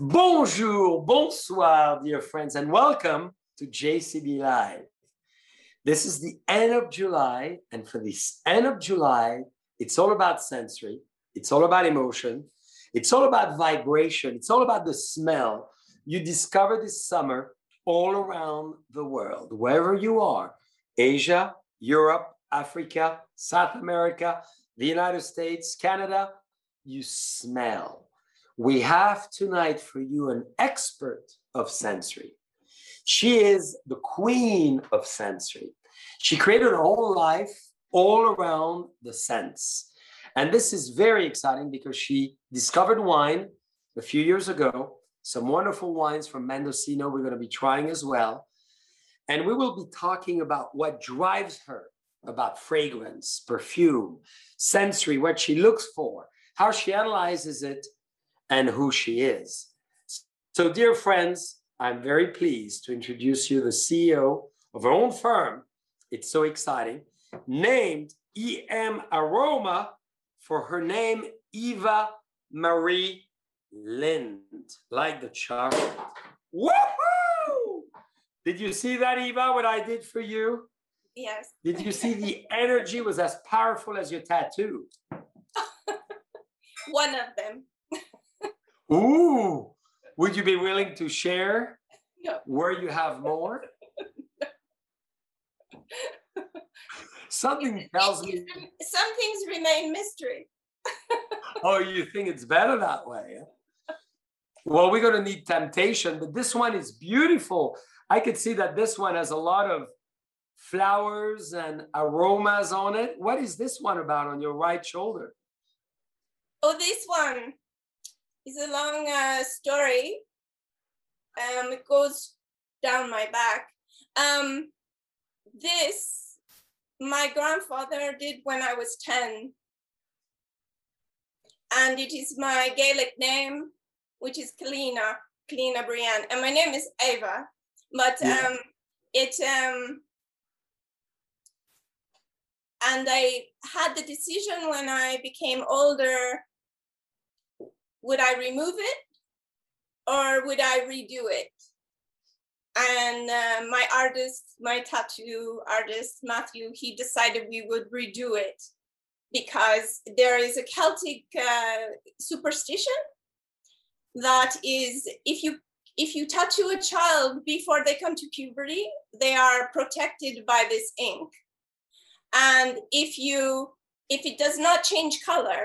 Bonjour, bonsoir, dear friends, and welcome to JCB Live. This is the end of July, and for this end of July, it's all about sensory, it's all about emotion, it's all about vibration, it's all about the smell you discover this summer all around the world, wherever you are Asia, Europe, Africa, South America, the United States, Canada, you smell we have tonight for you an expert of sensory. She is the queen of sensory. She created her whole life all around the sense. And this is very exciting because she discovered wine a few years ago, some wonderful wines from Mendocino we're going to be trying as well. And we will be talking about what drives her about fragrance, perfume, sensory, what she looks for, how she analyzes it, and who she is. So, dear friends, I'm very pleased to introduce you the CEO of her own firm. It's so exciting, named EM Aroma for her name, Eva Marie Lind, like the chocolate. Woohoo! Did you see that, Eva, what I did for you? Yes. Did you see the energy was as powerful as your tattoo? One of them. Ooh, would you be willing to share no. where you have more? Something tells me. Some things remain mystery. oh, you think it's better that way? Well, we're going to need temptation, but this one is beautiful. I could see that this one has a lot of flowers and aromas on it. What is this one about on your right shoulder? Oh, this one it's a long uh, story. Um, it goes down my back. Um, this, my grandfather did when I was 10. And it is my Gaelic name, which is Kalina, Kalina Brienne. And my name is Ava. But um, it, um, and I had the decision when I became older would I remove it or would I redo it? And uh, my artist, my tattoo artist, Matthew, he decided we would redo it because there is a Celtic uh, superstition that is if you if you tattoo a child before they come to puberty, they are protected by this ink. And if you if it does not change color,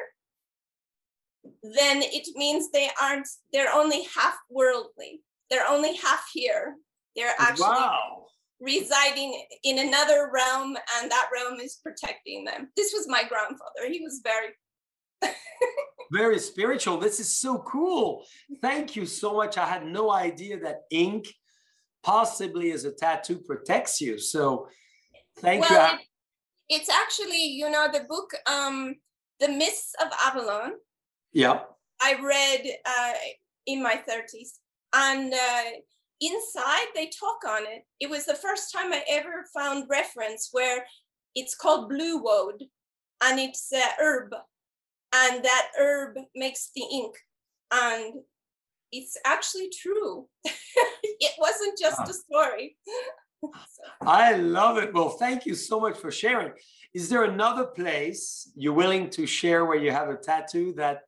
then it means they aren't they're only half worldly. They're only half here. They're actually wow. residing in another realm and that realm is protecting them. This was my grandfather. He was very very spiritual. This is so cool. Thank you so much. I had no idea that ink possibly as a tattoo protects you. So thank well, you it, it's actually you know the book um the myths of avalon yeah. I read uh, in my 30s. And uh, inside, they talk on it. It was the first time I ever found reference where it's called blue woad and it's a herb. And that herb makes the ink. And it's actually true. it wasn't just a story. I love it. Well, thank you so much for sharing. Is there another place you're willing to share where you have a tattoo that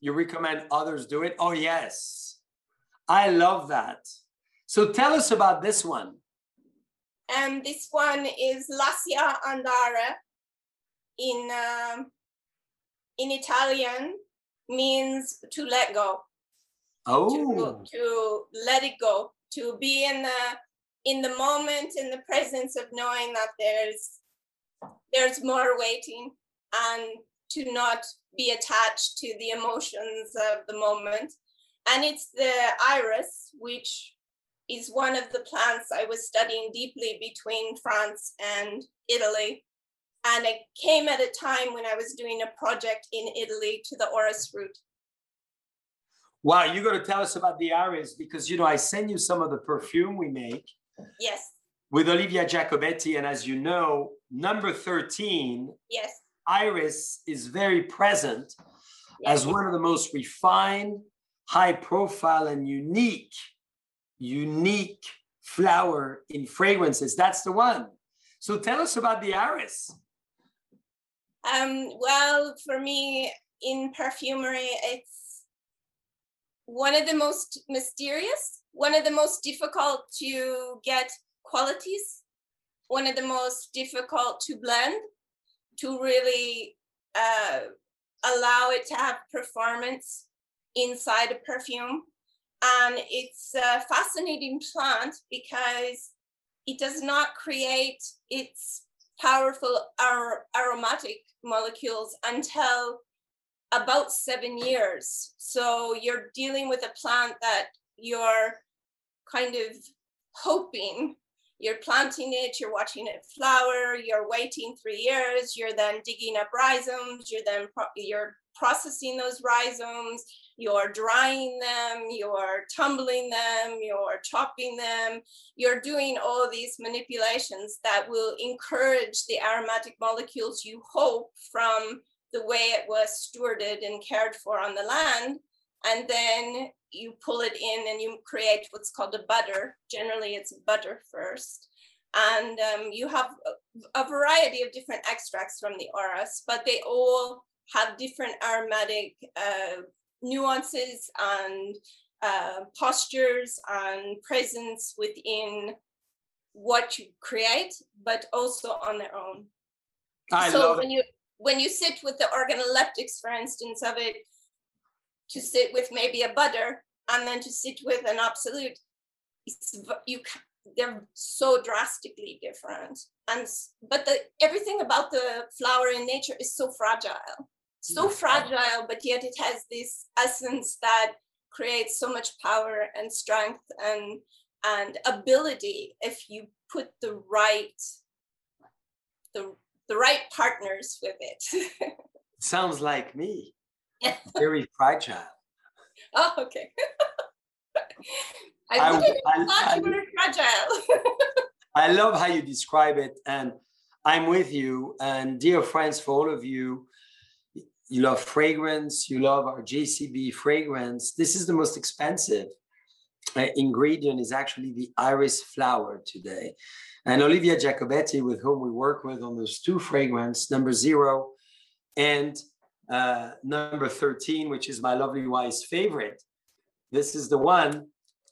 you recommend others do it? Oh, yes. I love that. So tell us about this one. And this one is Lascia Andare in um, in Italian means to let go. Oh. To, to let it go. To be in the in the moment, in the presence of knowing that there's there's more waiting and to not be attached to the emotions of the moment. And it's the iris, which is one of the plants I was studying deeply between France and Italy. And it came at a time when I was doing a project in Italy to the orris root. Wow, you got to tell us about the iris because you know I send you some of the perfume we make. Yes. With Olivia Giacobetti, and as you know, number 13 yes iris is very present yes. as one of the most refined, high profile and unique, unique flower in fragrances. That's the one. So tell us about the iris. Um, well, for me, in perfumery, it's one of the most mysterious, one of the most difficult to get qualities, one of the most difficult to blend, to really uh, allow it to have performance inside a perfume. And it's a fascinating plant because it does not create its powerful ar- aromatic molecules until about seven years. So you're dealing with a plant that you're kind of hoping you're planting it, you're watching it flower, you're waiting three years, you're then digging up rhizomes, you're then pro- you're processing those rhizomes, you're drying them, you're tumbling them, you're chopping them, you're doing all these manipulations that will encourage the aromatic molecules you hope from the way it was stewarded and cared for on the land. And then you pull it in and you create what's called a butter. Generally, it's butter first. And um, you have a, a variety of different extracts from the orris, but they all have different aromatic uh, nuances and uh, postures and presence within what you create, but also on their own. I so when it. you when you sit with the organoleptics, for instance, of it, to sit with maybe a butter and then to sit with an absolute it's, you they're so drastically different. And but the everything about the flower in nature is so fragile, so mm. fragile, but yet it has this essence that creates so much power and strength and and ability if you put the right the the right partners with it. Sounds like me. Very fragile. Oh, okay. I, I, I thought you fragile. I love how you describe it, and I'm with you. And dear friends, for all of you, you love fragrance, you love our JCB fragrance. This is the most expensive uh, ingredient is actually the iris flower today. And Olivia Giacobetti, with whom we work with on those two fragrance, number zero and uh, number 13, which is my lovely wife's favorite. This is the one,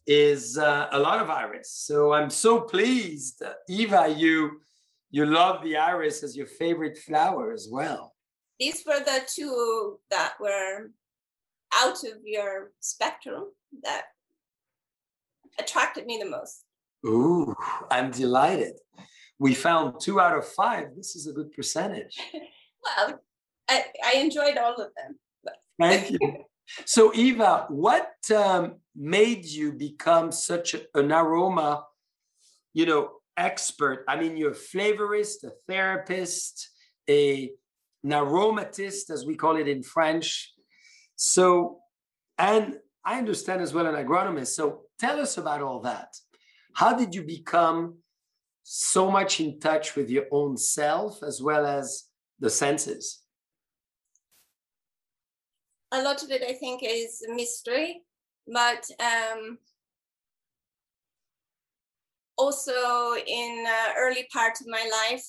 is uh, a lot of iris. So I'm so pleased, Eva, you you love the iris as your favorite flower as well. These were the two that were out of your spectrum that attracted me the most. Ooh, I'm delighted. We found two out of five. This is a good percentage. well, I, I enjoyed all of them. Thank you. So, Eva, what um, made you become such an aroma, you know, expert? I mean, you're a flavorist, a therapist, a an aromatist, as we call it in French. So, and I understand as well an agronomist. So, tell us about all that. How did you become so much in touch with your own self as well as the senses? A lot of it, I think, is mystery, but um, also in uh, early part of my life,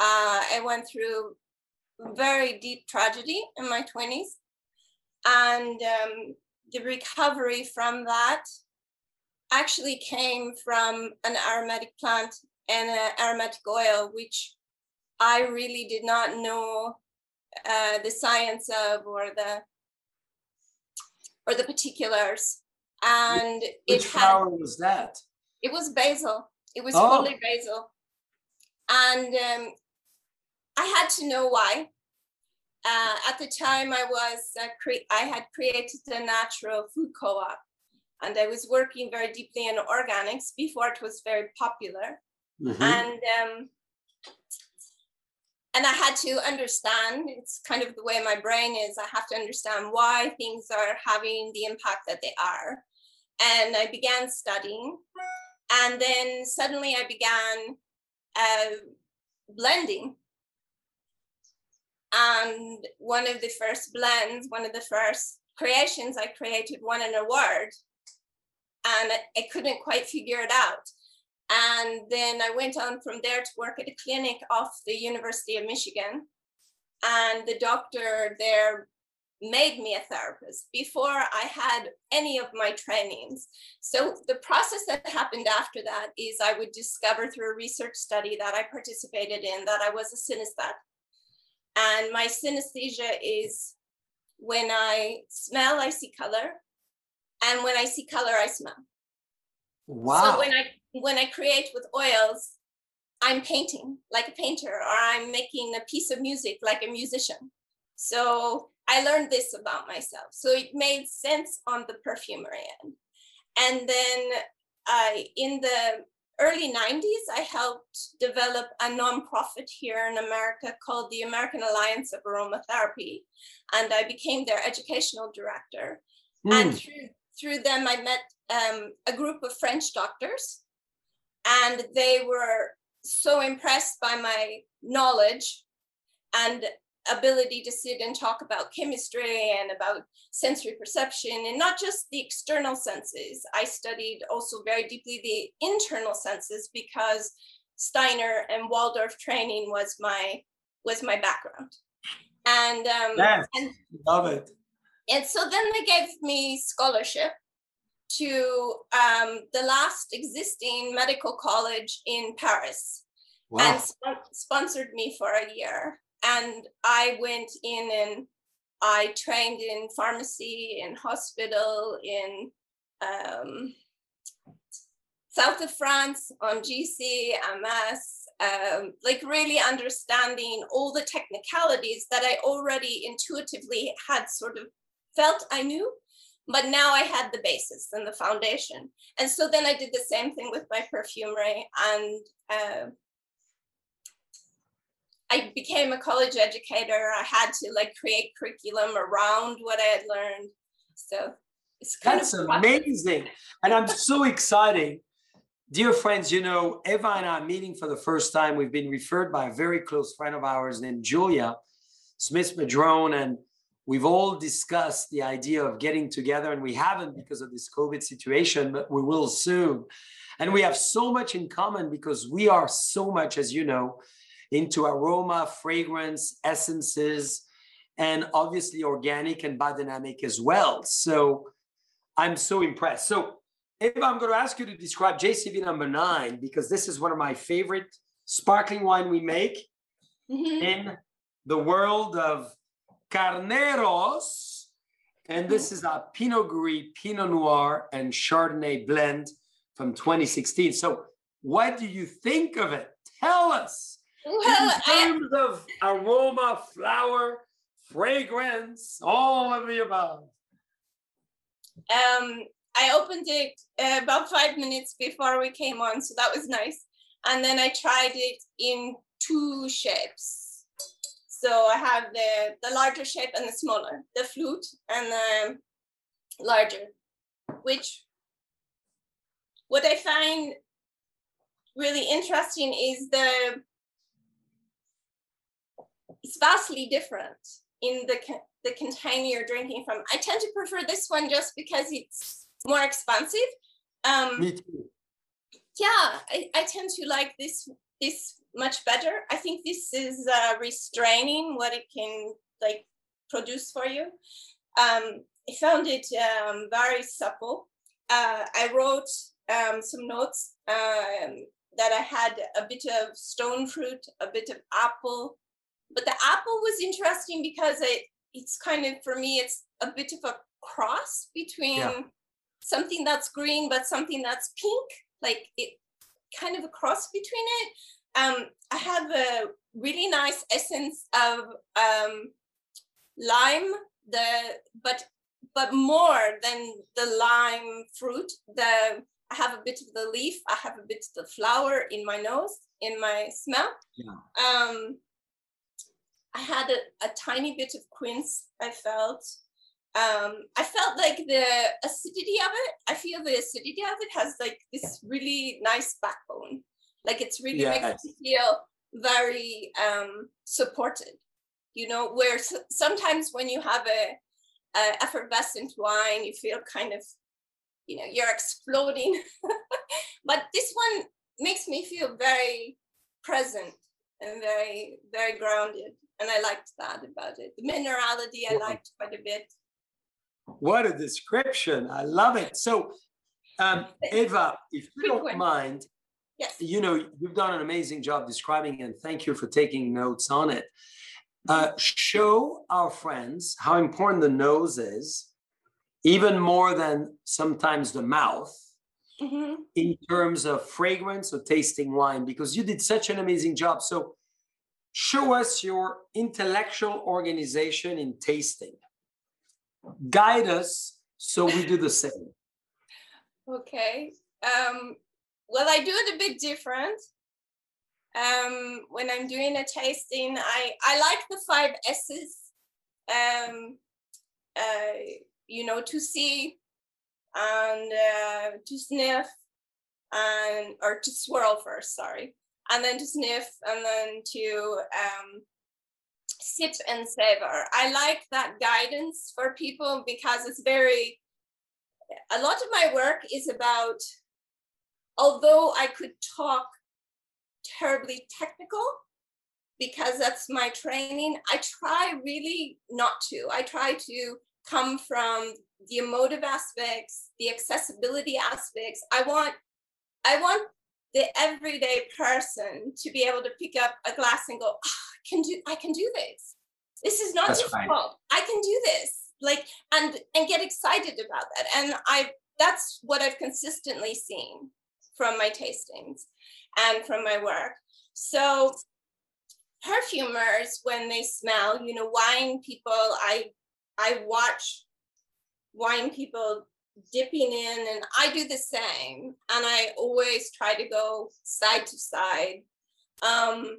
uh, I went through very deep tragedy in my 20s. And um, the recovery from that actually came from an aromatic plant and an aromatic oil, which I really did not know uh, the science of or the or the particulars. And which it flower was that? It was basil. It was oh. fully basil, and um, I had to know why. Uh, at the time, I was uh, cre- I had created a natural food co-op, and I was working very deeply in organics before it was very popular. Mm-hmm. And um, and I had to understand. It's kind of the way my brain is. I have to understand why things are having the impact that they are. And I began studying, and then suddenly I began uh, blending. And one of the first blends, one of the first creations I created won an award and I couldn't quite figure it out. And then I went on from there to work at a clinic off the University of Michigan. And the doctor there made me a therapist before I had any of my trainings. So the process that happened after that is I would discover through a research study that I participated in that I was a synesthete. And my synesthesia is when I smell, I see color. And when I see color, I smell. Wow. So when I when I create with oils, I'm painting like a painter, or I'm making a piece of music like a musician. So I learned this about myself. So it made sense on the perfumery end. And then I, in the early 90s, I helped develop a nonprofit here in America called the American Alliance of Aromatherapy. And I became their educational director. Mm. And through, through them, I met um, a group of French doctors. And they were so impressed by my knowledge and ability to sit and talk about chemistry and about sensory perception and not just the external senses. I studied also very deeply the internal senses because Steiner and Waldorf training was my was my background. And um yes, and, love it. And so then they gave me scholarship to um, the last existing medical college in Paris wow. and sp- sponsored me for a year and I went in and I trained in pharmacy, in hospital, in um, south of France on GC, MS, um, like really understanding all the technicalities that I already intuitively had sort of felt I knew, but now I had the basis and the foundation. And so then I did the same thing with my perfumery and uh, I became a college educator. I had to like create curriculum around what I had learned. So it's kind That's of amazing. And I'm so excited. Dear friends, you know, Eva and I are meeting for the first time. We've been referred by a very close friend of ours named Julia Smith Madrone, and we've all discussed the idea of getting together, and we haven't because of this COVID situation, but we will soon. And we have so much in common because we are so much, as you know, into aroma, fragrance, essences, and obviously organic and biodynamic as well. So I'm so impressed. So Eva, I'm going to ask you to describe JCB number nine because this is one of my favorite sparkling wine we make mm-hmm. in the world of carneros. And this is a Pinot Gris, Pinot Noir, and Chardonnay blend from 2016. So, what do you think of it? Tell us. Well, in terms I, of aroma, flower, fragrance, all of the above. Um, I opened it uh, about five minutes before we came on, so that was nice. And then I tried it in two shapes. So I have the, the larger shape and the smaller, the flute and the larger, which what I find really interesting is the it's vastly different in the the container you're drinking from. I tend to prefer this one just because it's more expensive. Um, Me too. Yeah, I, I tend to like this this much better. I think this is uh, restraining what it can like produce for you. Um, I found it um, very supple. Uh, I wrote um, some notes um, that I had a bit of stone fruit, a bit of apple, but the apple was interesting because it it's kind of for me it's a bit of a cross between yeah. something that's green but something that's pink like it kind of a cross between it um i have a really nice essence of um lime the but but more than the lime fruit the i have a bit of the leaf i have a bit of the flower in my nose in my smell yeah. um I had a, a tiny bit of quince, I felt. Um, I felt like the acidity of it, I feel the acidity of it has like this really nice backbone. Like it's really yes. makes me feel very um, supported. You know, where sometimes when you have a uh, effervescent wine, you feel kind of, you know, you're exploding. but this one makes me feel very present and very, very grounded. And I liked that about it. The minerality I liked quite a bit. What a description. I love it. So, um, Eva, if you don't mind, yes. you know, you've done an amazing job describing and thank you for taking notes on it. Uh, show our friends how important the nose is, even more than sometimes the mouth, mm-hmm. in terms of fragrance or tasting wine, because you did such an amazing job. So, show us your intellectual organization in tasting. Guide us so we do the same. Okay. Um, well, I do it a bit different. Um, when I'm doing a tasting, I, I like the five S's. Um, uh, you know, to see and uh, to sniff and or to swirl first, sorry, and then to sniff and then to um, sip and savor. I like that guidance for people because it's very. A lot of my work is about, although I could talk terribly technical because that's my training. I try really not to. I try to come from the emotive aspects, the accessibility aspects. I want I want the everyday person to be able to pick up a glass and go, oh, I can do I can do this. This is not That's difficult. I can do this. Like and and get excited about that. And I that's what I've consistently seen from my tastings and from my work. So perfumers, when they smell, you know, wine people, I I watch wine people dipping in and I do the same. And I always try to go side to side. Um,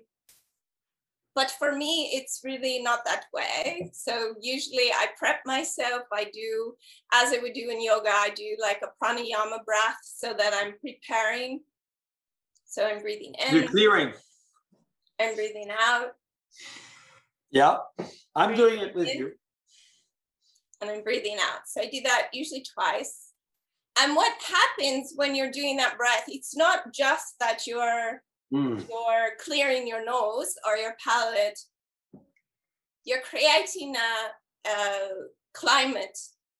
but for me, it's really not that way. So usually I prep myself. I do, as I would do in yoga, I do like a pranayama breath so that I'm preparing so I'm breathing in. You're clearing. I'm breathing out. Yeah, I'm doing it with in, you. And I'm breathing out. So I do that usually twice. And what happens when you're doing that breath? It's not just that you're mm. you're clearing your nose or your palate. You're creating a, a climate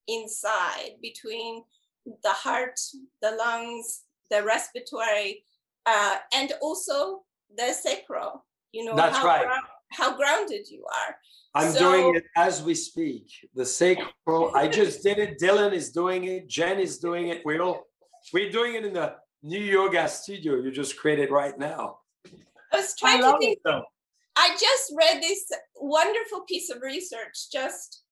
inside between the heart, the lungs, the respiratory uh, and also the sacral. You know, that's how right. how grounded you are. I'm so, doing it as we speak. The sacral. I just did it. Dylan is doing it. Jen is doing it. We all we're doing it in the new yoga studio you just created right now. I was trying I to think. It, I just read this wonderful piece of research. Just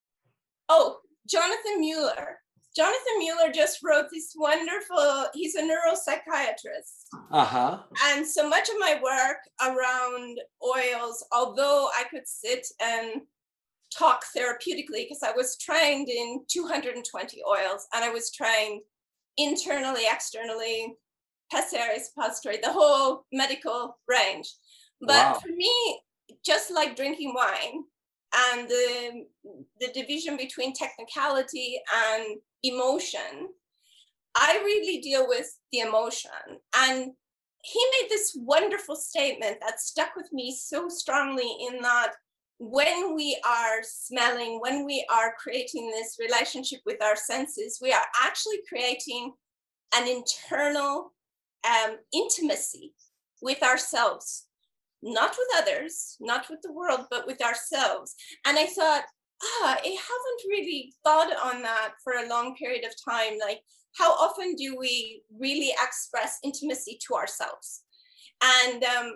oh, Jonathan Mueller Jonathan Mueller just wrote this wonderful, he's a neuropsychiatrist. Uh-huh. And so much of my work around oils, although I could sit and talk therapeutically, because I was trained in 220 oils and I was trained internally, externally, pessary, suppository, the whole medical range. But wow. for me, just like drinking wine, and the, the division between technicality and emotion, I really deal with the emotion. And he made this wonderful statement that stuck with me so strongly in that when we are smelling, when we are creating this relationship with our senses, we are actually creating an internal um, intimacy with ourselves, not with others, not with the world, but with ourselves. And I thought, ah, I haven't really thought on that for a long period of time. Like, how often do we really express intimacy to ourselves? And um,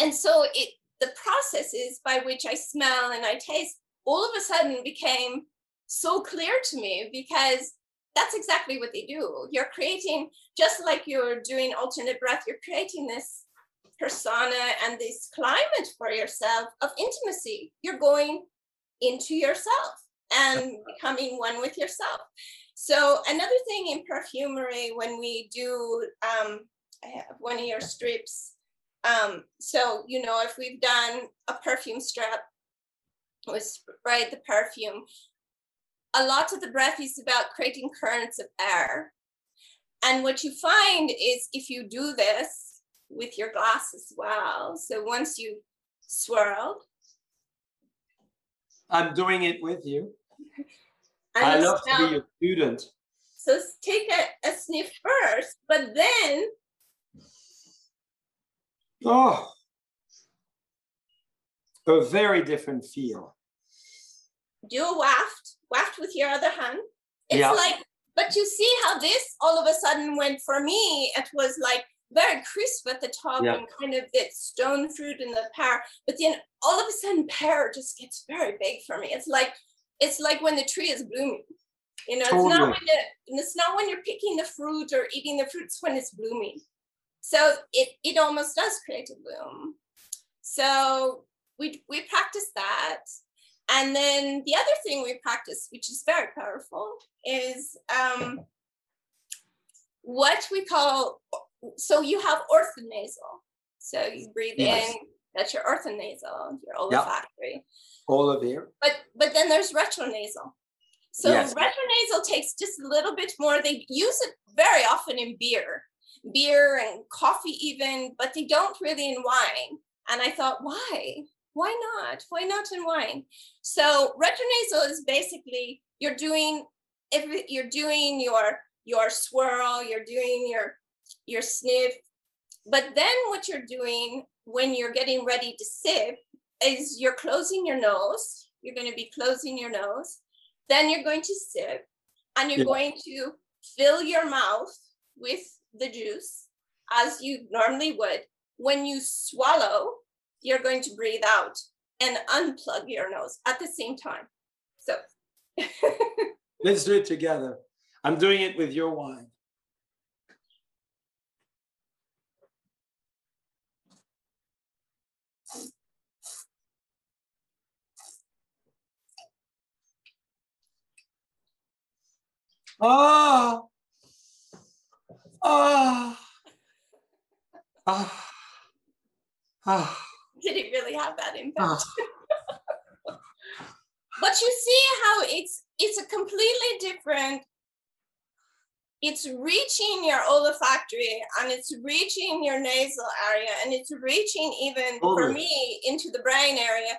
and so it the processes by which I smell and I taste all of a sudden became so clear to me because that's exactly what they do. You're creating, just like you're doing alternate breath, you're creating this persona and this climate for yourself of intimacy. You're going into yourself and becoming one with yourself. So another thing in perfumery, when we do, um, I have one of your strips. Um, so you know, if we've done a perfume strip, we spray the perfume. A lot of the breath is about creating currents of air. And what you find is if you do this with your glass as well, so once you swirled. I'm doing it with you. I love smell. to be your student. So take a, a sniff first, but then. Oh, a very different feel. Do a waft, waft with your other hand. It's yeah. like, but you see how this all of a sudden went for me, it was like very crisp at the top yeah. and kind of that stone fruit in the pear. But then all of a sudden, pear just gets very big for me. It's like it's like when the tree is blooming. You know, totally. it's not when the, it's not when you're picking the fruit or eating the fruits when it's blooming. So it it almost does create a bloom. So we we practice that. And then the other thing we practice, which is very powerful, is um, what we call so you have orthonasal. So you breathe yes. in, that's your orthonasal, your olfactory. Yep. All of here. But but then there's retronasal. So yes. retronasal takes just a little bit more. They use it very often in beer, beer and coffee even, but they don't really in wine. And I thought, why? Why not? Why not in wine? So retronasal is basically you're doing if you're doing your your swirl, you're doing your your sniff. But then what you're doing when you're getting ready to sip is you're closing your nose. You're going to be closing your nose. Then you're going to sip and you're yeah. going to fill your mouth with the juice as you normally would. When you swallow, you're going to breathe out and unplug your nose at the same time. So let's do it together. I'm doing it with your wine. Oh, oh, oh, oh. Did it really have that impact? Oh. but you see how it's it's a completely different it's reaching your olfactory and it's reaching your nasal area and it's reaching even for me into the brain area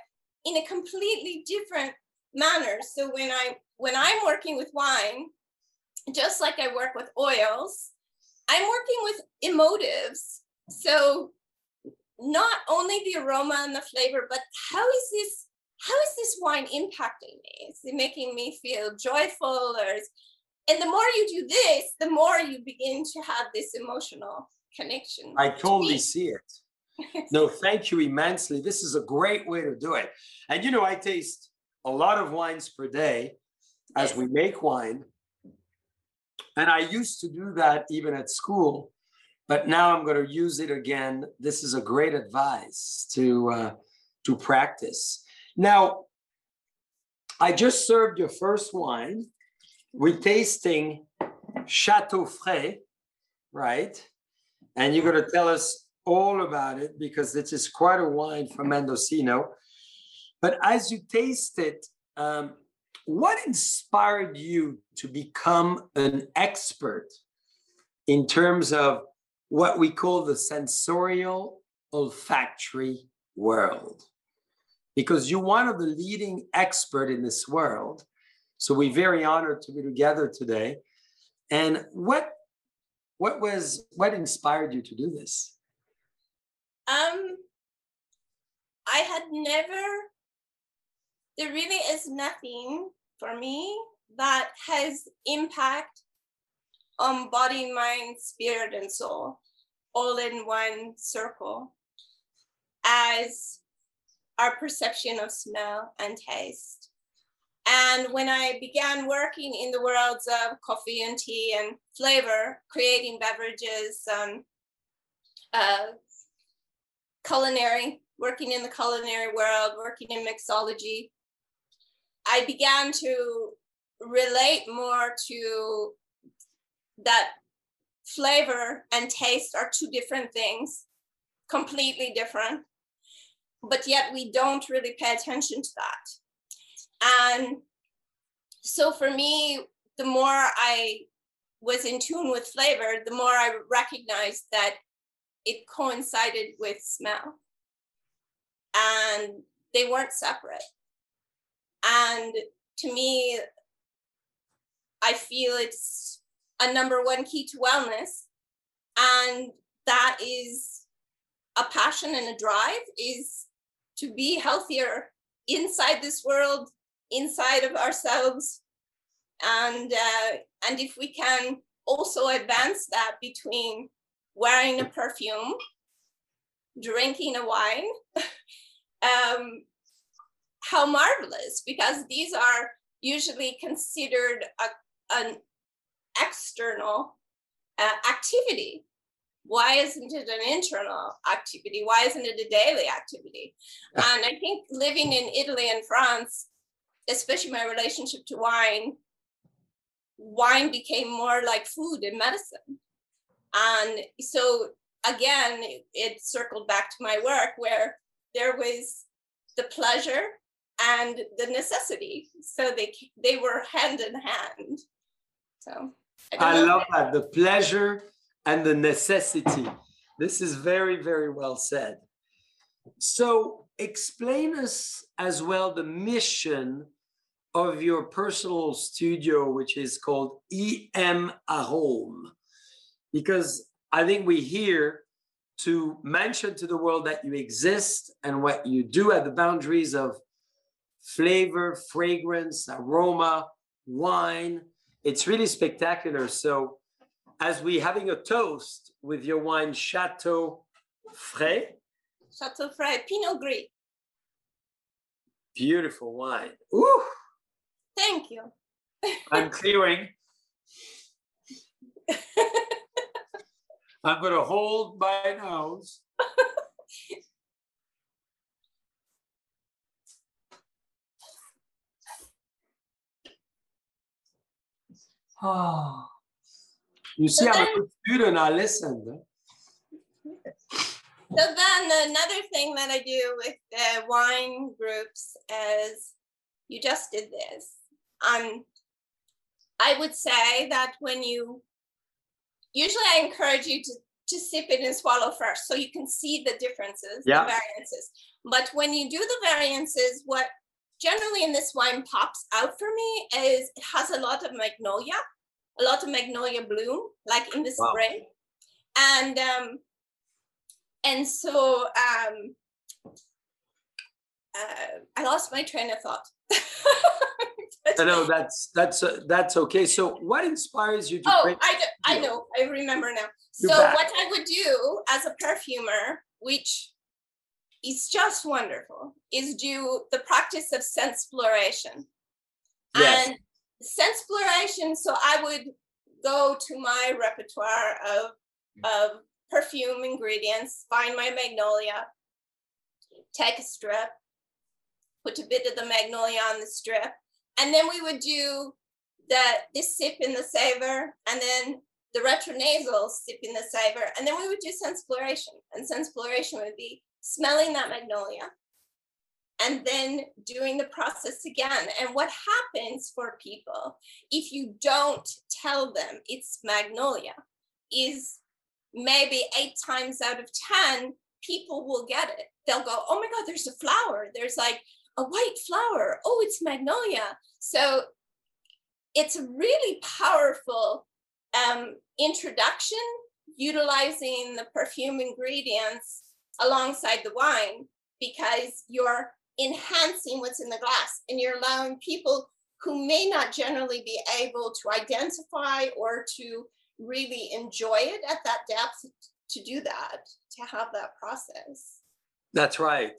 in a completely different manner so when i when i'm working with wine just like I work with oils, I'm working with emotives. So not only the aroma and the flavor, but how is this how is this wine impacting me? Is it making me feel joyful or and the more you do this, the more you begin to have this emotional connection. I totally to see it. no, thank you immensely. This is a great way to do it. And you know, I taste a lot of wines per day as yes. we make wine. And I used to do that even at school, but now I'm going to use it again. This is a great advice to uh, to practice. Now, I just served your first wine. We're tasting Chateau Frey, right? And you're going to tell us all about it because this is quite a wine from Mendocino. But as you taste it, um, what inspired you to become an expert in terms of what we call the sensorial olfactory world? Because you're one of the leading expert in this world. So we're very honored to be together today. And what what was what inspired you to do this? Um I had never there really is nothing for me that has impact on body, mind, spirit, and soul, all in one circle, as our perception of smell and taste. And when I began working in the worlds of coffee and tea and flavor, creating beverages, um, uh, culinary, working in the culinary world, working in mixology, I began to relate more to that flavor and taste are two different things, completely different, but yet we don't really pay attention to that. And so for me, the more I was in tune with flavor, the more I recognized that it coincided with smell. And they weren't separate. And to me, I feel it's a number one key to wellness. And that is a passion and a drive is to be healthier inside this world, inside of ourselves. And uh, and if we can also advance that between wearing a perfume, drinking a wine, um, how marvelous, because these are usually considered a, an external uh, activity. Why isn't it an internal activity? Why isn't it a daily activity? And I think living in Italy and France, especially my relationship to wine, wine became more like food and medicine. And so again, it, it circled back to my work where there was the pleasure and the necessity. So they they were hand in hand. So I, love that the pleasure and the necessity. This is very very well said. So explain us as well the mission of your personal studio, which is called EM Arome, because I think we're here to mention to the world that you exist and what you do at the boundaries of flavor, fragrance, aroma, wine. It's really spectacular. So, as we having a toast with your wine, Chateau Frey. Chateau Frey, Pinot Gris. Beautiful wine. Ooh. Thank you. I'm clearing. I'm going to hold my nose. Oh. You see, so I'm a good student. I listened. So then another thing that I do with the wine groups is you just did this. Um, I would say that when you usually I encourage you to to sip it and swallow first so you can see the differences, yeah. the variances. But when you do the variances, what generally in this wine pops out for me is it has a lot of magnolia, a lot of magnolia bloom, like in the wow. spring. And um, and so um, uh, I lost my train of thought. I know that's that's uh, that's okay. So, what inspires you to? Oh, I, do, I know. I remember now. You're so, back. what I would do as a perfumer, which is just wonderful, is do the practice of senseploration. Yes. And senseploration. So, I would go to my repertoire of of perfume ingredients, find my magnolia, take a strip, put a bit of the magnolia on the strip, and then we would do the this sip in the savor, and then the retronasal sip in the savor, and then we would do senseploration. And senseploration would be smelling that magnolia, and then doing the process again. And what happens for people if you don't tell them it's magnolia is maybe eight times out of 10, people will get it. They'll go, oh my God, there's a flower. There's like a white flower. Oh, it's magnolia. So it's a really powerful um, introduction utilizing the perfume ingredients alongside the wine because you're enhancing what's in the glass and you're allowing people who may not generally be able to identify or to really enjoy it at that depth to do that, to have that process. That's right.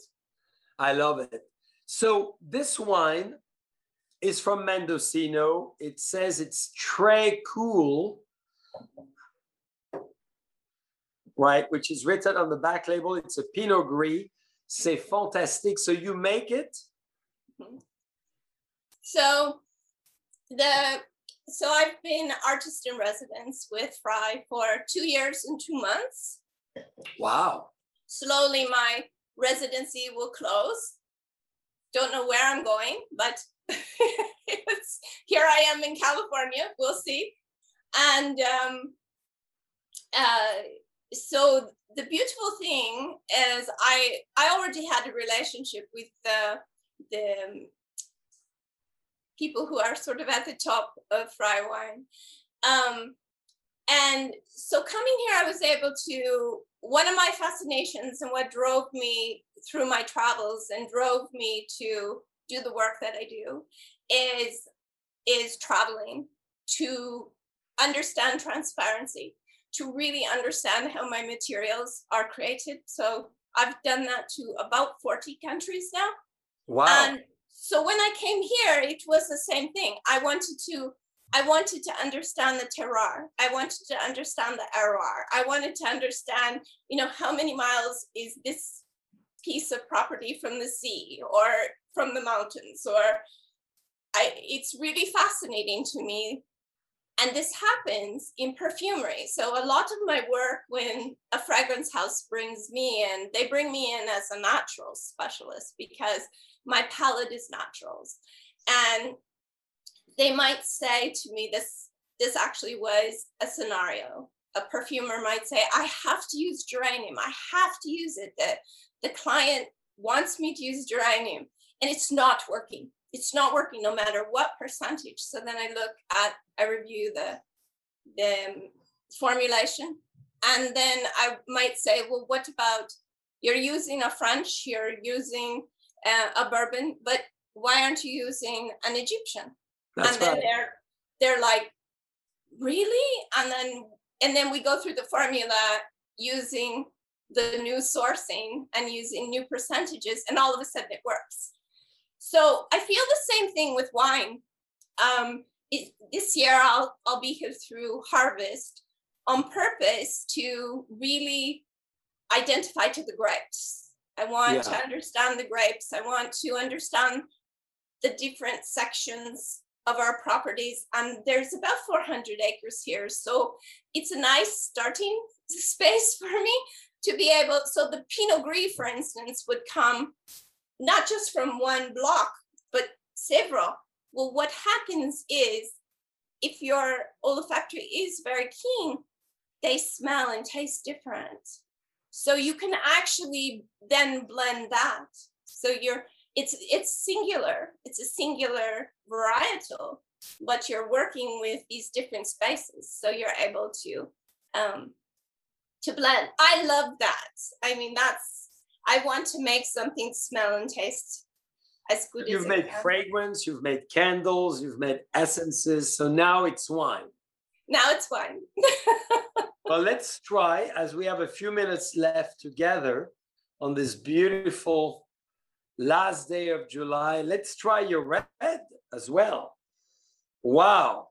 I love it. So this wine is from Mendocino. It says it's très cool, right? Which is written on the back label. It's a Pinot Gris. C'est fantastique. So you make it? So the so I've been artist in residence with Frey for two years and two months. Wow. Slowly my residency will close don't know where I'm going, but here I am in California. We'll see. And um, uh, so the beautiful thing is I I already had a relationship with the the um, people who are sort of at the top of Frey Wine. Um, and so coming here, I was able to, one of my fascinations and what drove me through my travels and drove me to do the work that I do is, is traveling to understand transparency, to really understand how my materials are created. So I've done that to about 40 countries now. Wow. And so when I came here, it was the same thing. I wanted to I wanted to understand the terroir. I wanted to understand the terroir. I wanted to understand, you know, how many miles is this piece of property from the sea or from the mountains or I, it's really fascinating to me. And this happens in perfumery. So a lot of my work when a fragrance house brings me in, they bring me in as a natural specialist because my palette is naturals. And they might say to me this this actually was a scenario a perfumer might say i have to use geranium i have to use it the, the client wants me to use geranium and it's not working it's not working no matter what percentage. So then i look at i review the the formulation. And then i might say well what about you're using a french you're using uh, a bourbon but why aren't you using an egyptian? That's and then right. they're they're like really? And then and then we go through the formula using the new sourcing and using new percentages and all of a sudden it works so i feel the same thing with wine. Um, it, this year I'll, I'll be here through harvest on purpose to really identify to the grapes. I want Yeah. to understand the grapes. I want to understand the different sections of our properties. And there's about 400 acres here. So it's a nice starting space for me to be able so the pinot gris for instance would come not just from one block but several. Well what happens is if your olfactory is very keen they smell and taste different. So you can actually then blend that. So you're it's it's singular. It's a singular varietal but you're working with these different spices so you're able to um to blend. I love that. I mean that's i want to make something smell and taste as good as. You've as made fragrance, you've made candles, you've made essences. So now it's wine. now it's wine Well, let's try as we have a few minutes left together on this beautiful last day of July. Let's try your red as well. Wow.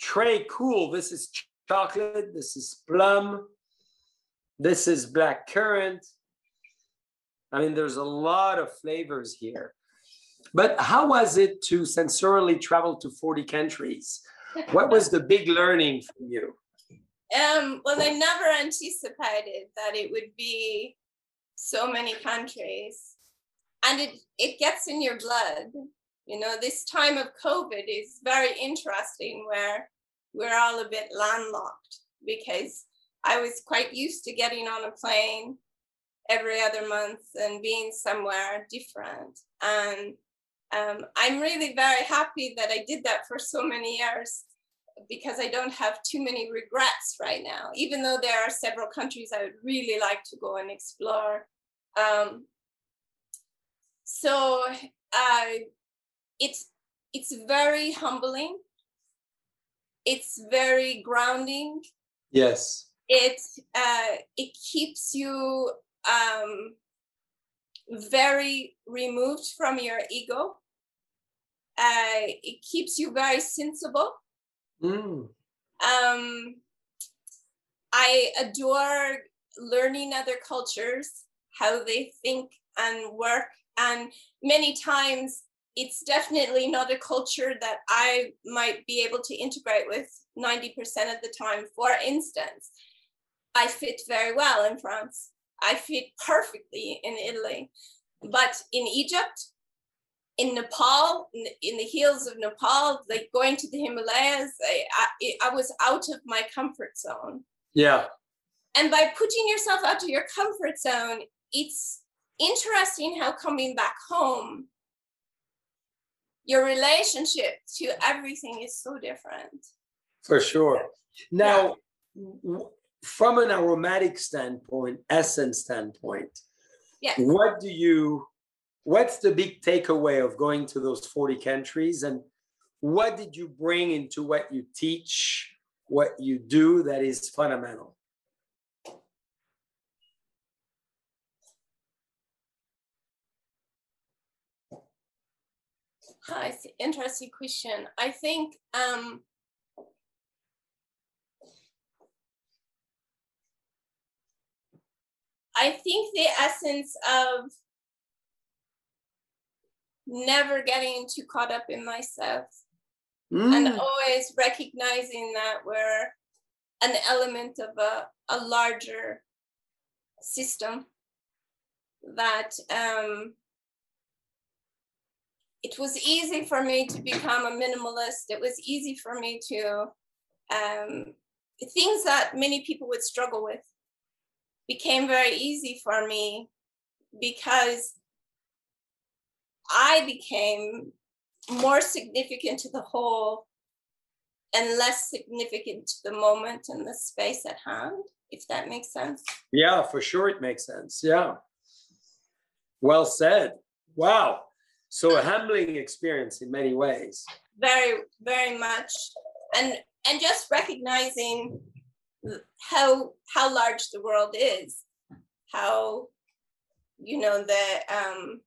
Trey, cool. This is chocolate. This is plum. This is black currant. I mean, there's a lot of flavors here. But how was it to sensorially travel to 40 countries? What was the big learning for you? Um, well, I never anticipated that it would be so many countries. And it, it gets in your blood. You know, this time of COVID is very interesting where we're all a bit landlocked because I was quite used to getting on a plane every other month and being somewhere different. And um, I'm really very happy that I did that for so many years because I don't have too many regrets right now, even though there are several countries I would really like to go and explore. Um, so uh, it's it's very humbling. It's very grounding. Yes. It uh, it keeps you um, very removed from your ego. Uh, it keeps you very sensible Mm. um, I adore learning other cultures, how they think and work. And many times it's definitely not a culture that I might be able to integrate with 90% of the time. For instance, I fit very well in France. I fit perfectly in Italy. But in Egypt, in Nepal, in, in the hills of Nepal, like going to the Himalayas, I, I, I was out of my comfort zone. Yeah. And by putting yourself out of your comfort zone, it's interesting how coming back home, your relationship to everything is so different. For sure. Now, yeah. From an aromatic standpoint, essence standpoint, yeah. what do you what's the big takeaway of going to those 40 countries and what did you bring into what you teach what you do that is fundamental Hi, interesting question. I think um, I think the essence of never getting too caught up in myself mm. and always recognizing that we're an element of a, a larger system that um, it was easy for me to become a minimalist it was easy for me to um, things that many people would struggle with became very easy for me because I became more significant to the whole and less significant to the moment and the space at hand, if that makes sense. Yeah, for sure it makes sense. Yeah. Well said. Wow. So a humbling experience in many ways. Very, very much. And and just recognizing how how large the world is, how you know the um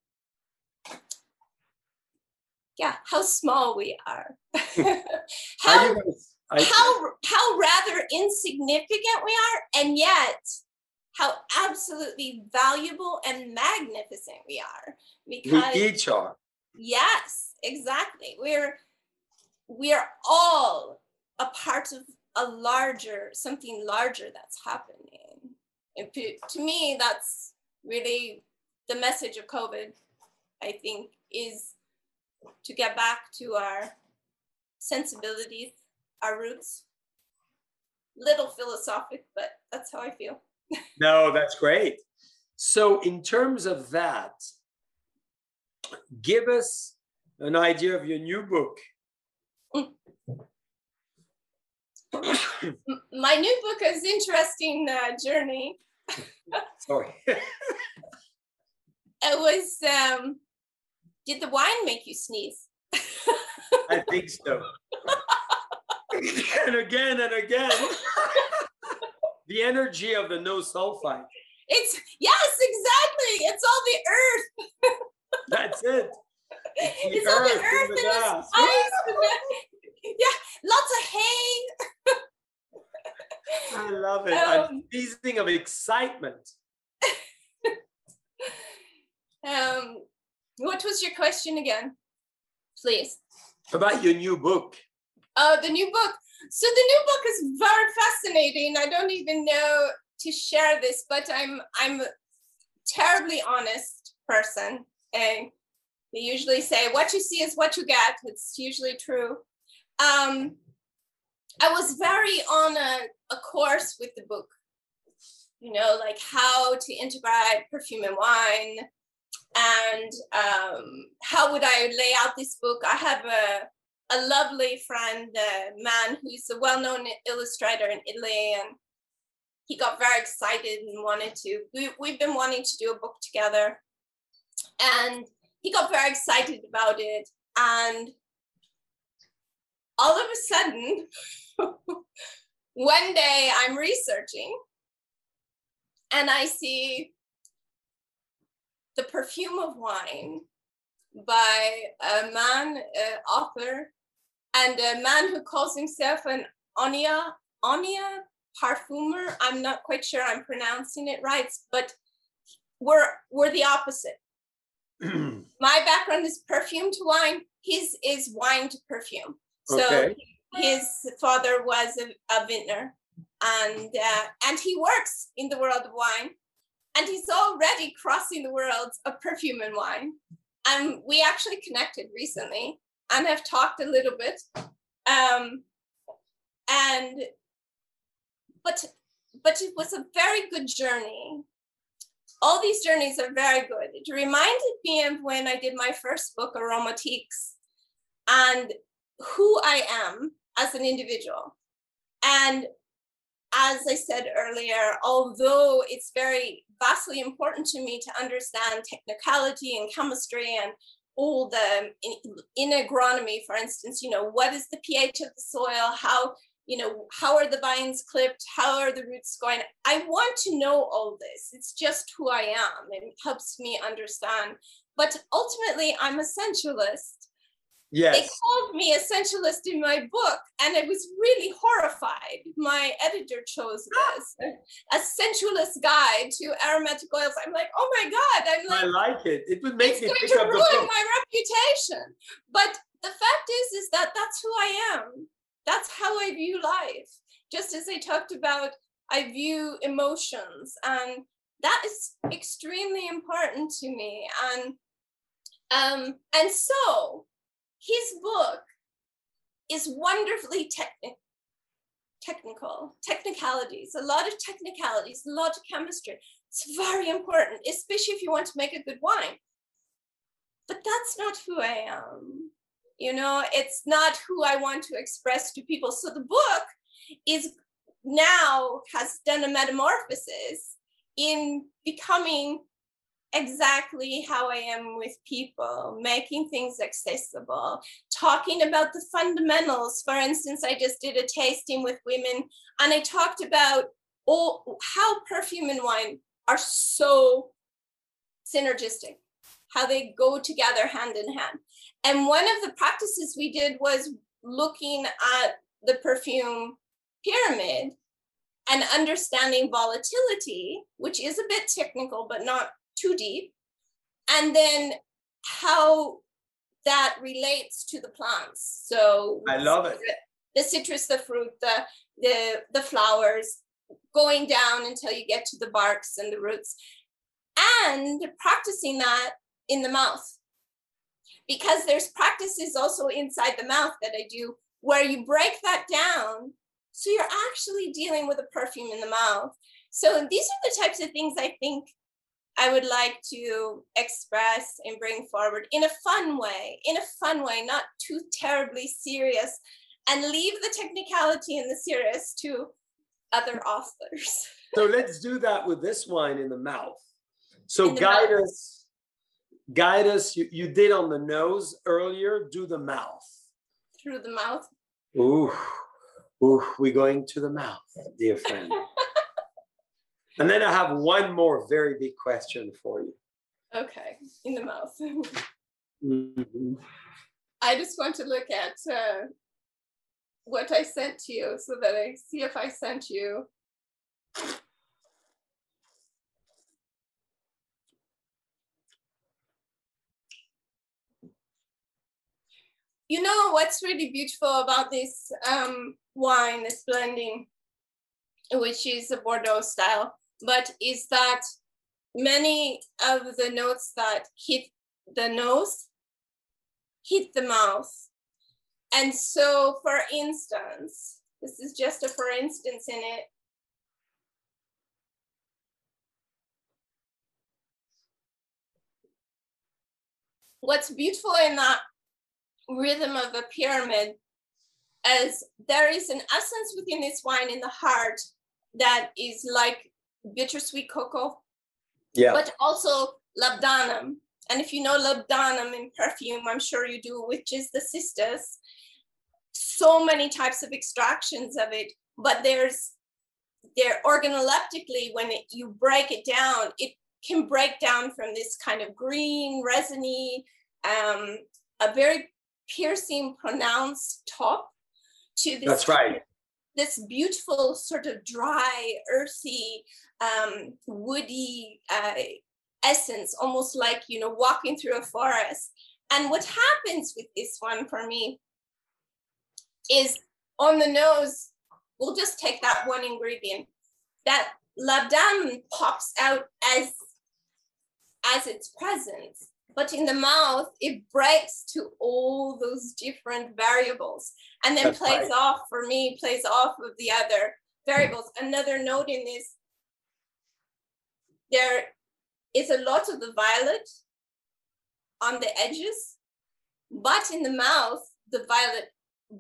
yeah how small we are. How how how rather insignificant we are and yet how absolutely valuable and magnificent we are. Because we each are. Yes exactly. We're we're all a part of a larger something larger that's happening and to me that's really the message of covid i think is to get back to our sensibilities, our roots. Little philosophic, but that's how I feel. no, that's great. So, in terms of that, give us an idea of your new book. Mm. My new book is interesting uh, journey. Sorry. it was um, did the wine make you sneeze? I think so. and again and again. the energy of the no sulfite. It's yes, exactly. It's all the earth. That's it. It's, it's all the earth and, the, the ice. Yeah, lots of hay. I love it. Um, I'm seizing of excitement. um, what was your question again? Please. About your new book. Oh, the new book. So the new book is very fascinating. I don't even know to share this, but I'm I'm a terribly honest person. And they usually say what you see is what you get. It's usually true. Um, I was very on a, a course with the book, you know, like how to integrate perfume and wine, and um, how would I lay out this book? I have a, a lovely friend, a man who's a well-known illustrator in Italy, and he got very excited and wanted to. We, we've been wanting to do a book together, and he got very excited about it. And all of a sudden, one day I'm researching, and I see the Perfume of Wine by a man, uh, author, and a man who calls himself an Onia, Onia parfumer. I'm not quite sure I'm pronouncing it right, but we're, we're the opposite. My background is perfume to wine. His is wine to perfume. So okay. his father was a, a vintner and uh, and he works in the world of wine and he's already crossing the worlds of perfume and wine. and we actually connected recently and have talked a little bit. Um, and but but it was a very good journey. All these journeys are very good. It reminded me of when I did my first book, Aromatiques, and who I am as an individual. And as I said earlier, although it's very vastly important to me to understand technicality and chemistry and all the in, in agronomy, for instance, you know, what is the pH of the soil? How, you know, how are the vines clipped? How are the roots going? I want to know all this. It's just who I am. It helps me understand. But ultimately, I'm a sensualist Yes. They called me a sensualist in my book, and I was really horrified. My editor chose this a sensualist guide to aromatic oils. I'm like, oh my god! I'm like, I like it. It would make it's me going to ruin my reputation. But the fact is, is that that's who I am. That's how I view life. Just as I talked about, I view emotions, and that is extremely important to me. And um, and so his book is wonderfully technical technical technicalities a lot of technicalities a lot of chemistry. It's very important especially if you want to make a good wine. But that's not who i am. You know it's not who i want to express to people. So the book is now has done a metamorphosis in becoming exactly how I am with people, making things accessible, talking about the fundamentals. For instance, I just did a tasting with women and I talked about all, how perfume and wine are so synergistic, how they go together hand in hand. And one of the practices we did was looking at the perfume pyramid and understanding volatility, which is a bit technical, but not too deep, and then how that relates to the plants. So I love it. The citrus, the fruit, the the the flowers, going down until you get to the barks and the roots, and practicing that in the mouth. Because there's practices also inside the mouth that I do where you break that down. So you're actually dealing with a perfume in the mouth. So these are the types of things I think I would like to express and bring forward in a fun way, in a fun way, not too terribly serious, and leave the technicality and the serious to other authors. so let's do that with this wine in the mouth. So the guide mouth. us, guide us. You, you did on the nose earlier, do the mouth. Through the mouth. Ooh, ooh, we're going to the mouth, dear friend. and then I have one more very big question for you. Okay, in the mouth. Mhm. I just want to look at uh, what I sent to you so that I see if I sent you. You know what's really beautiful about this um, wine, this blending, which is a Bordeaux style, but is that many of the notes that hit the nose hit the mouth. And so, for instance, this is just a for instance in it. What's beautiful in that rhythm of a pyramid is there is an essence within this wine in the heart that is like bittersweet cocoa, Yeah. but also labdanum. And if you know labdanum in perfume, I'm sure you do, which is the cistus. So many types of extractions of it, but there's there organoleptically when it, you break it down, it can break down from this kind of green, resiny, um, a very piercing, pronounced top to this That's right. This beautiful sort of dry, earthy, um, woody uh, essence, almost like you know walking through a forest. And what happens with this one for me is on the nose. We'll just take that one ingredient. That labdanum pops out as as its presence, but in the mouth it breaks to all those different variables. And then That's plays right. off for me plays off of the other variables. Another note in this there is a lot of the violet on the edges but in the mouth the violet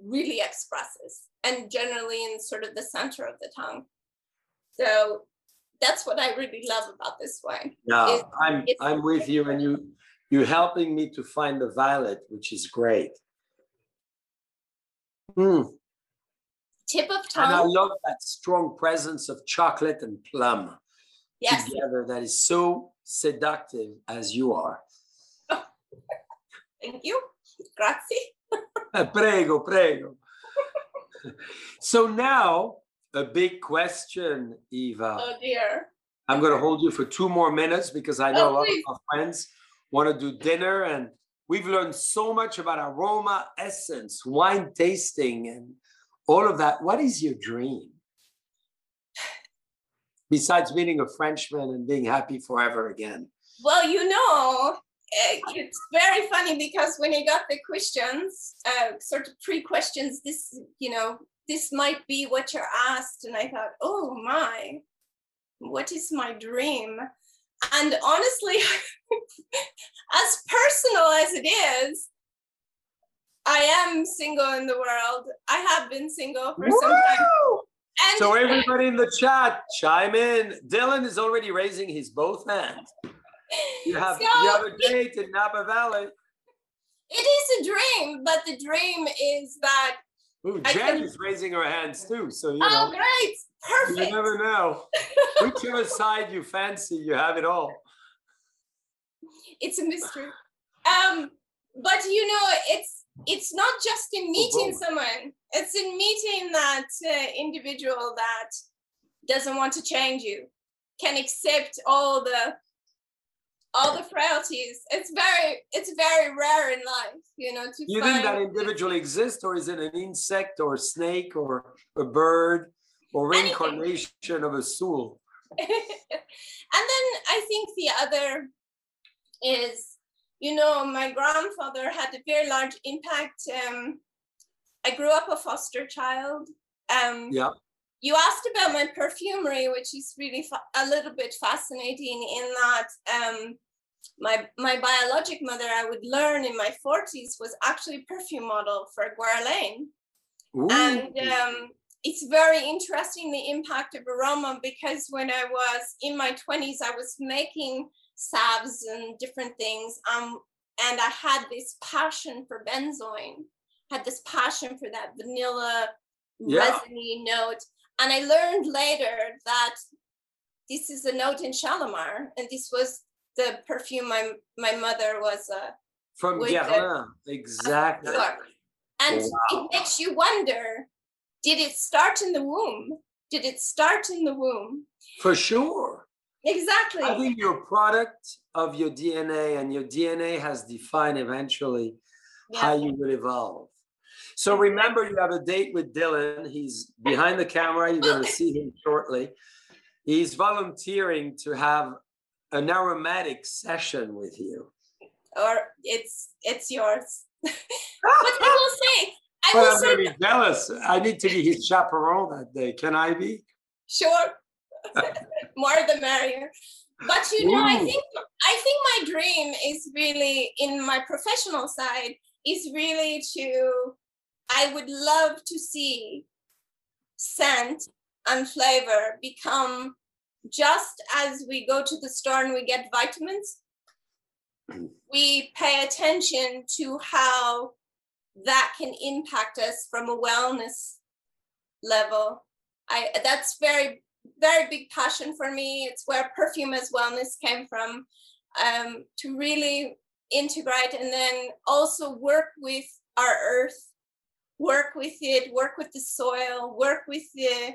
really expresses and generally in sort of the center of the tongue. So that's what i really love about this wine Yeah, I'm I'm with you, and you you're helping me to find the violet, which is great. Mm, tip of And I love that strong presence of chocolate and plum yes together that is so seductive as you are. thank you grazie Eh, Prego, prego. so now a big question, Eva. oh dear I'm going to hold you for two more minutes because I know Oh, a lot please. of our friends want to do dinner and we've learned so much about aroma, essence, wine tasting, and all of that. What is your dream? Besides meeting a Frenchman and being happy forever again. Well, you know, it's very funny because when I got the questions, uh, sort of pre questions, this, you know, this might be what you're asked. And I thought, oh my, what is my dream? And honestly, as personal as it is, I am single in the world. I have been single for some time. And So everybody in the chat, chime in. Dylan is already raising his both hands. You have you So have a date in Napa Valley. it is a dream, but the dream is that, Ooh, I Jen can- is raising her hands too. So you know. oh, great, You never know. Whichever side you fancy, you have it all. it's a mystery. Um, but you know, it's it's not just in meeting both. someone; it's in meeting that uh, individual that doesn't want to change you, can accept all the all the frailties. It's very it's very rare in life, you know, to You think that individual exists, or is it an insect, or a snake, or a bird, or Anything. reincarnation of a soul? and then I think the other is, you know, my grandfather had a very large impact. Um, I grew up a foster child. Um, Yeah. You asked about my perfumery, which is really fa- a little bit fascinating in that um, my my biologic mother, I would learn in my 40s, was actually a perfume model for Guerlain Ooh. and um, it's very interesting the impact of aroma because when I was in my 20s, I was making salves and different things. Um, and I had this passion for benzoin, had this passion for that vanilla Yeah. resiny note. And I learned later that this is a note in Shalimar, and this was the perfume my my mother was uh, From with the- exactly. And Wow. it makes you wonder did it start in the womb? Did it start in the womb? For sure. Exactly. I think you're a product of your DNA, and your DNA has defined eventually how you will evolve. So remember, you have a date with Dylan. He's behind the camera. You're going to see him shortly. He's volunteering to have an aromatic session with you. Or it's it's yours. but I will say, I But will I'm say going to be jealous. I need to be his chaperone that day. Can I be? sure. More the merrier. But you know, I think I think my dream is really in my professional side is really to I would love to see scent and flavor become just as we go to the store and we get vitamins we pay attention to how that can impact us from a wellness level. I that's very very big passion for me. It's where perfume as wellness came from um, to really integrate and then also work with our earth work with it work with the soil work with the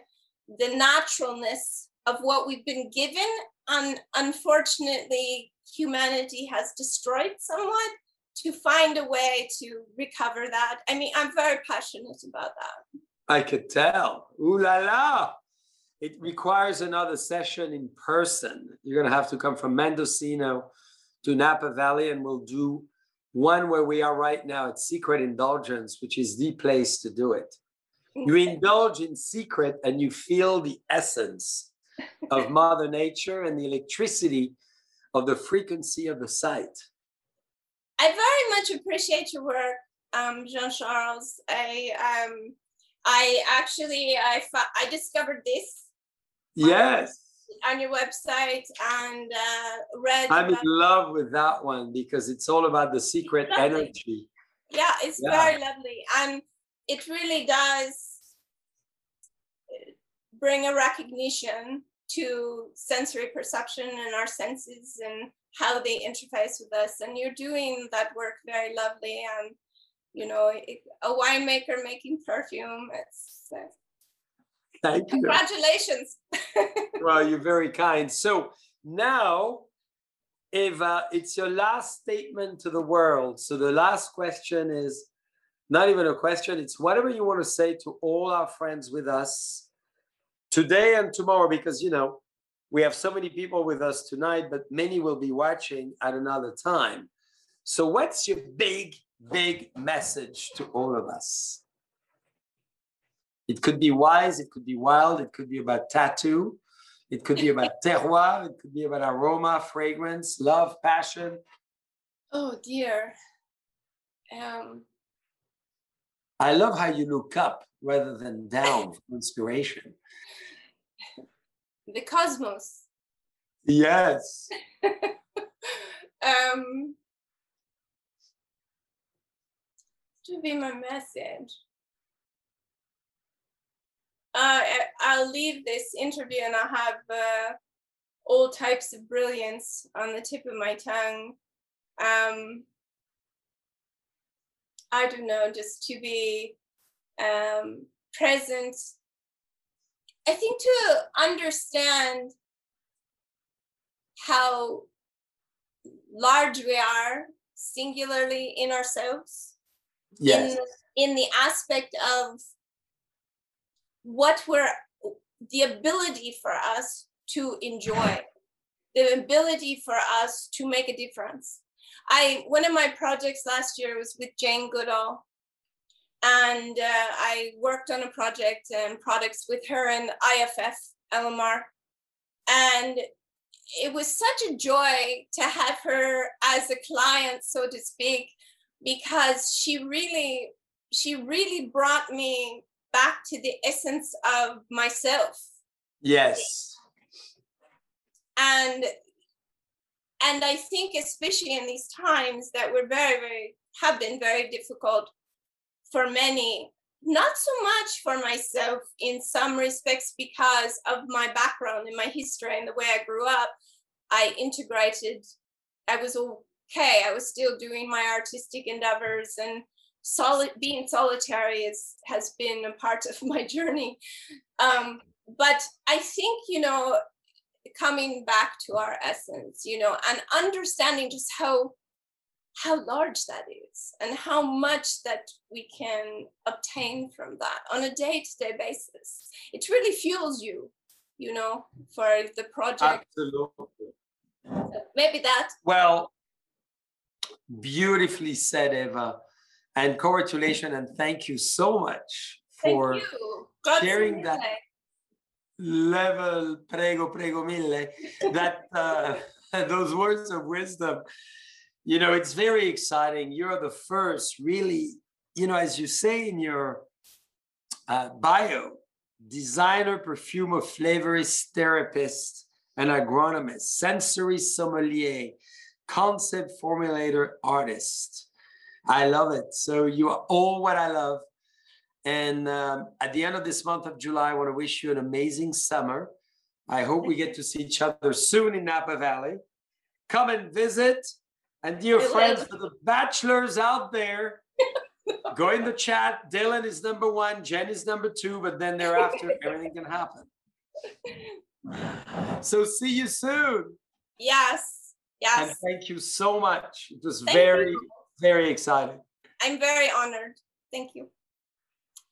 the naturalness of what we've been given and unfortunately humanity has destroyed somewhat to find a way to recover that i mean i'm very passionate about that I could tell. Ooh la la. It requires another session in person. You're going to have to come from Mendocino to Napa Valley and we'll do one where we are right now at Secret Indulgence, which is the place to do it. You indulge in secret and you feel the essence of Mother Nature and the electricity of the frequency of the site. I very much appreciate your work, um, Jean Charles. I um, I actually I I discovered this. Yes. On, on your website and uh, read. I'm in love with that one because it's all about the secret energy. Yeah, it's yeah. very lovely, and it really does bring a recognition to sensory perception and our senses and how they interface with us. And you're doing that work very lovely. And, you know, a winemaker making perfume, it's. Uh, Thank you. Congratulations. well, you're very kind. So now, Eva, it's your last statement to the world. So the last question is not even a question, it's whatever you want to say to all our friends with us today and tomorrow because you know we have so many people with us tonight but many will be watching at another time. So what's your big big message to all of us? It could be wise it could be wild it could be about tattoo it could be about terroir it could be about aroma fragrance love passion. Oh dear. Um i love how you look up rather than down for inspiration the cosmos. Yes. um, to be my message. Uh, I'll leave this interview and I have uh, all types of brilliance on the tip of my tongue. Um, I don't know, just to be um, present I think to understand how large we are singularly in ourselves. Yes. In, in the aspect of what we're the ability for us to enjoy, the ability for us to make a difference. I one of my projects last year was with Jane Goodall, and uh, I worked on a project and products with her and IFF LMR. And it was such a joy to have her as a client, so to speak, because she really, she really brought me back to the essence of myself. Yes. And and I think especially in these times that were very, very have been very difficult for many, not so much for myself in some respects because of my background and my history and the way I grew up. I integrated, I was okay, I was still doing my artistic endeavors and solid being solitary is has been a part of my journey. Um, but I think, you know, coming back to our essence, you know, and understanding just how how large that is and how much that we can obtain from that on a day-to-day basis. It really fuels you you know for the project. Absolutely. Maybe that. Well beautifully said eva and congratulations and thank you so much for sharing that level prego prego mille that uh, those words of wisdom you know, it's very exciting. You're the first, really, you know, as you say in your uh, bio, designer, perfumer, flavorist, therapist, and agronomist, sensory sommelier, concept formulator, artist. I love it. So you are all what I love. And um, at the end of this month of July, I want to wish you an amazing summer. I hope we get to see each other soon in Napa Valley. Come and visit. And dear friends, for the bachelors out there, go in the chat. Dylan is number one, Jen is number two, but then thereafter, everything can happen. So see you soon. Yes. Yes. And thank you so much. It was thank very, you. very exciting. I'm very honored. Thank you.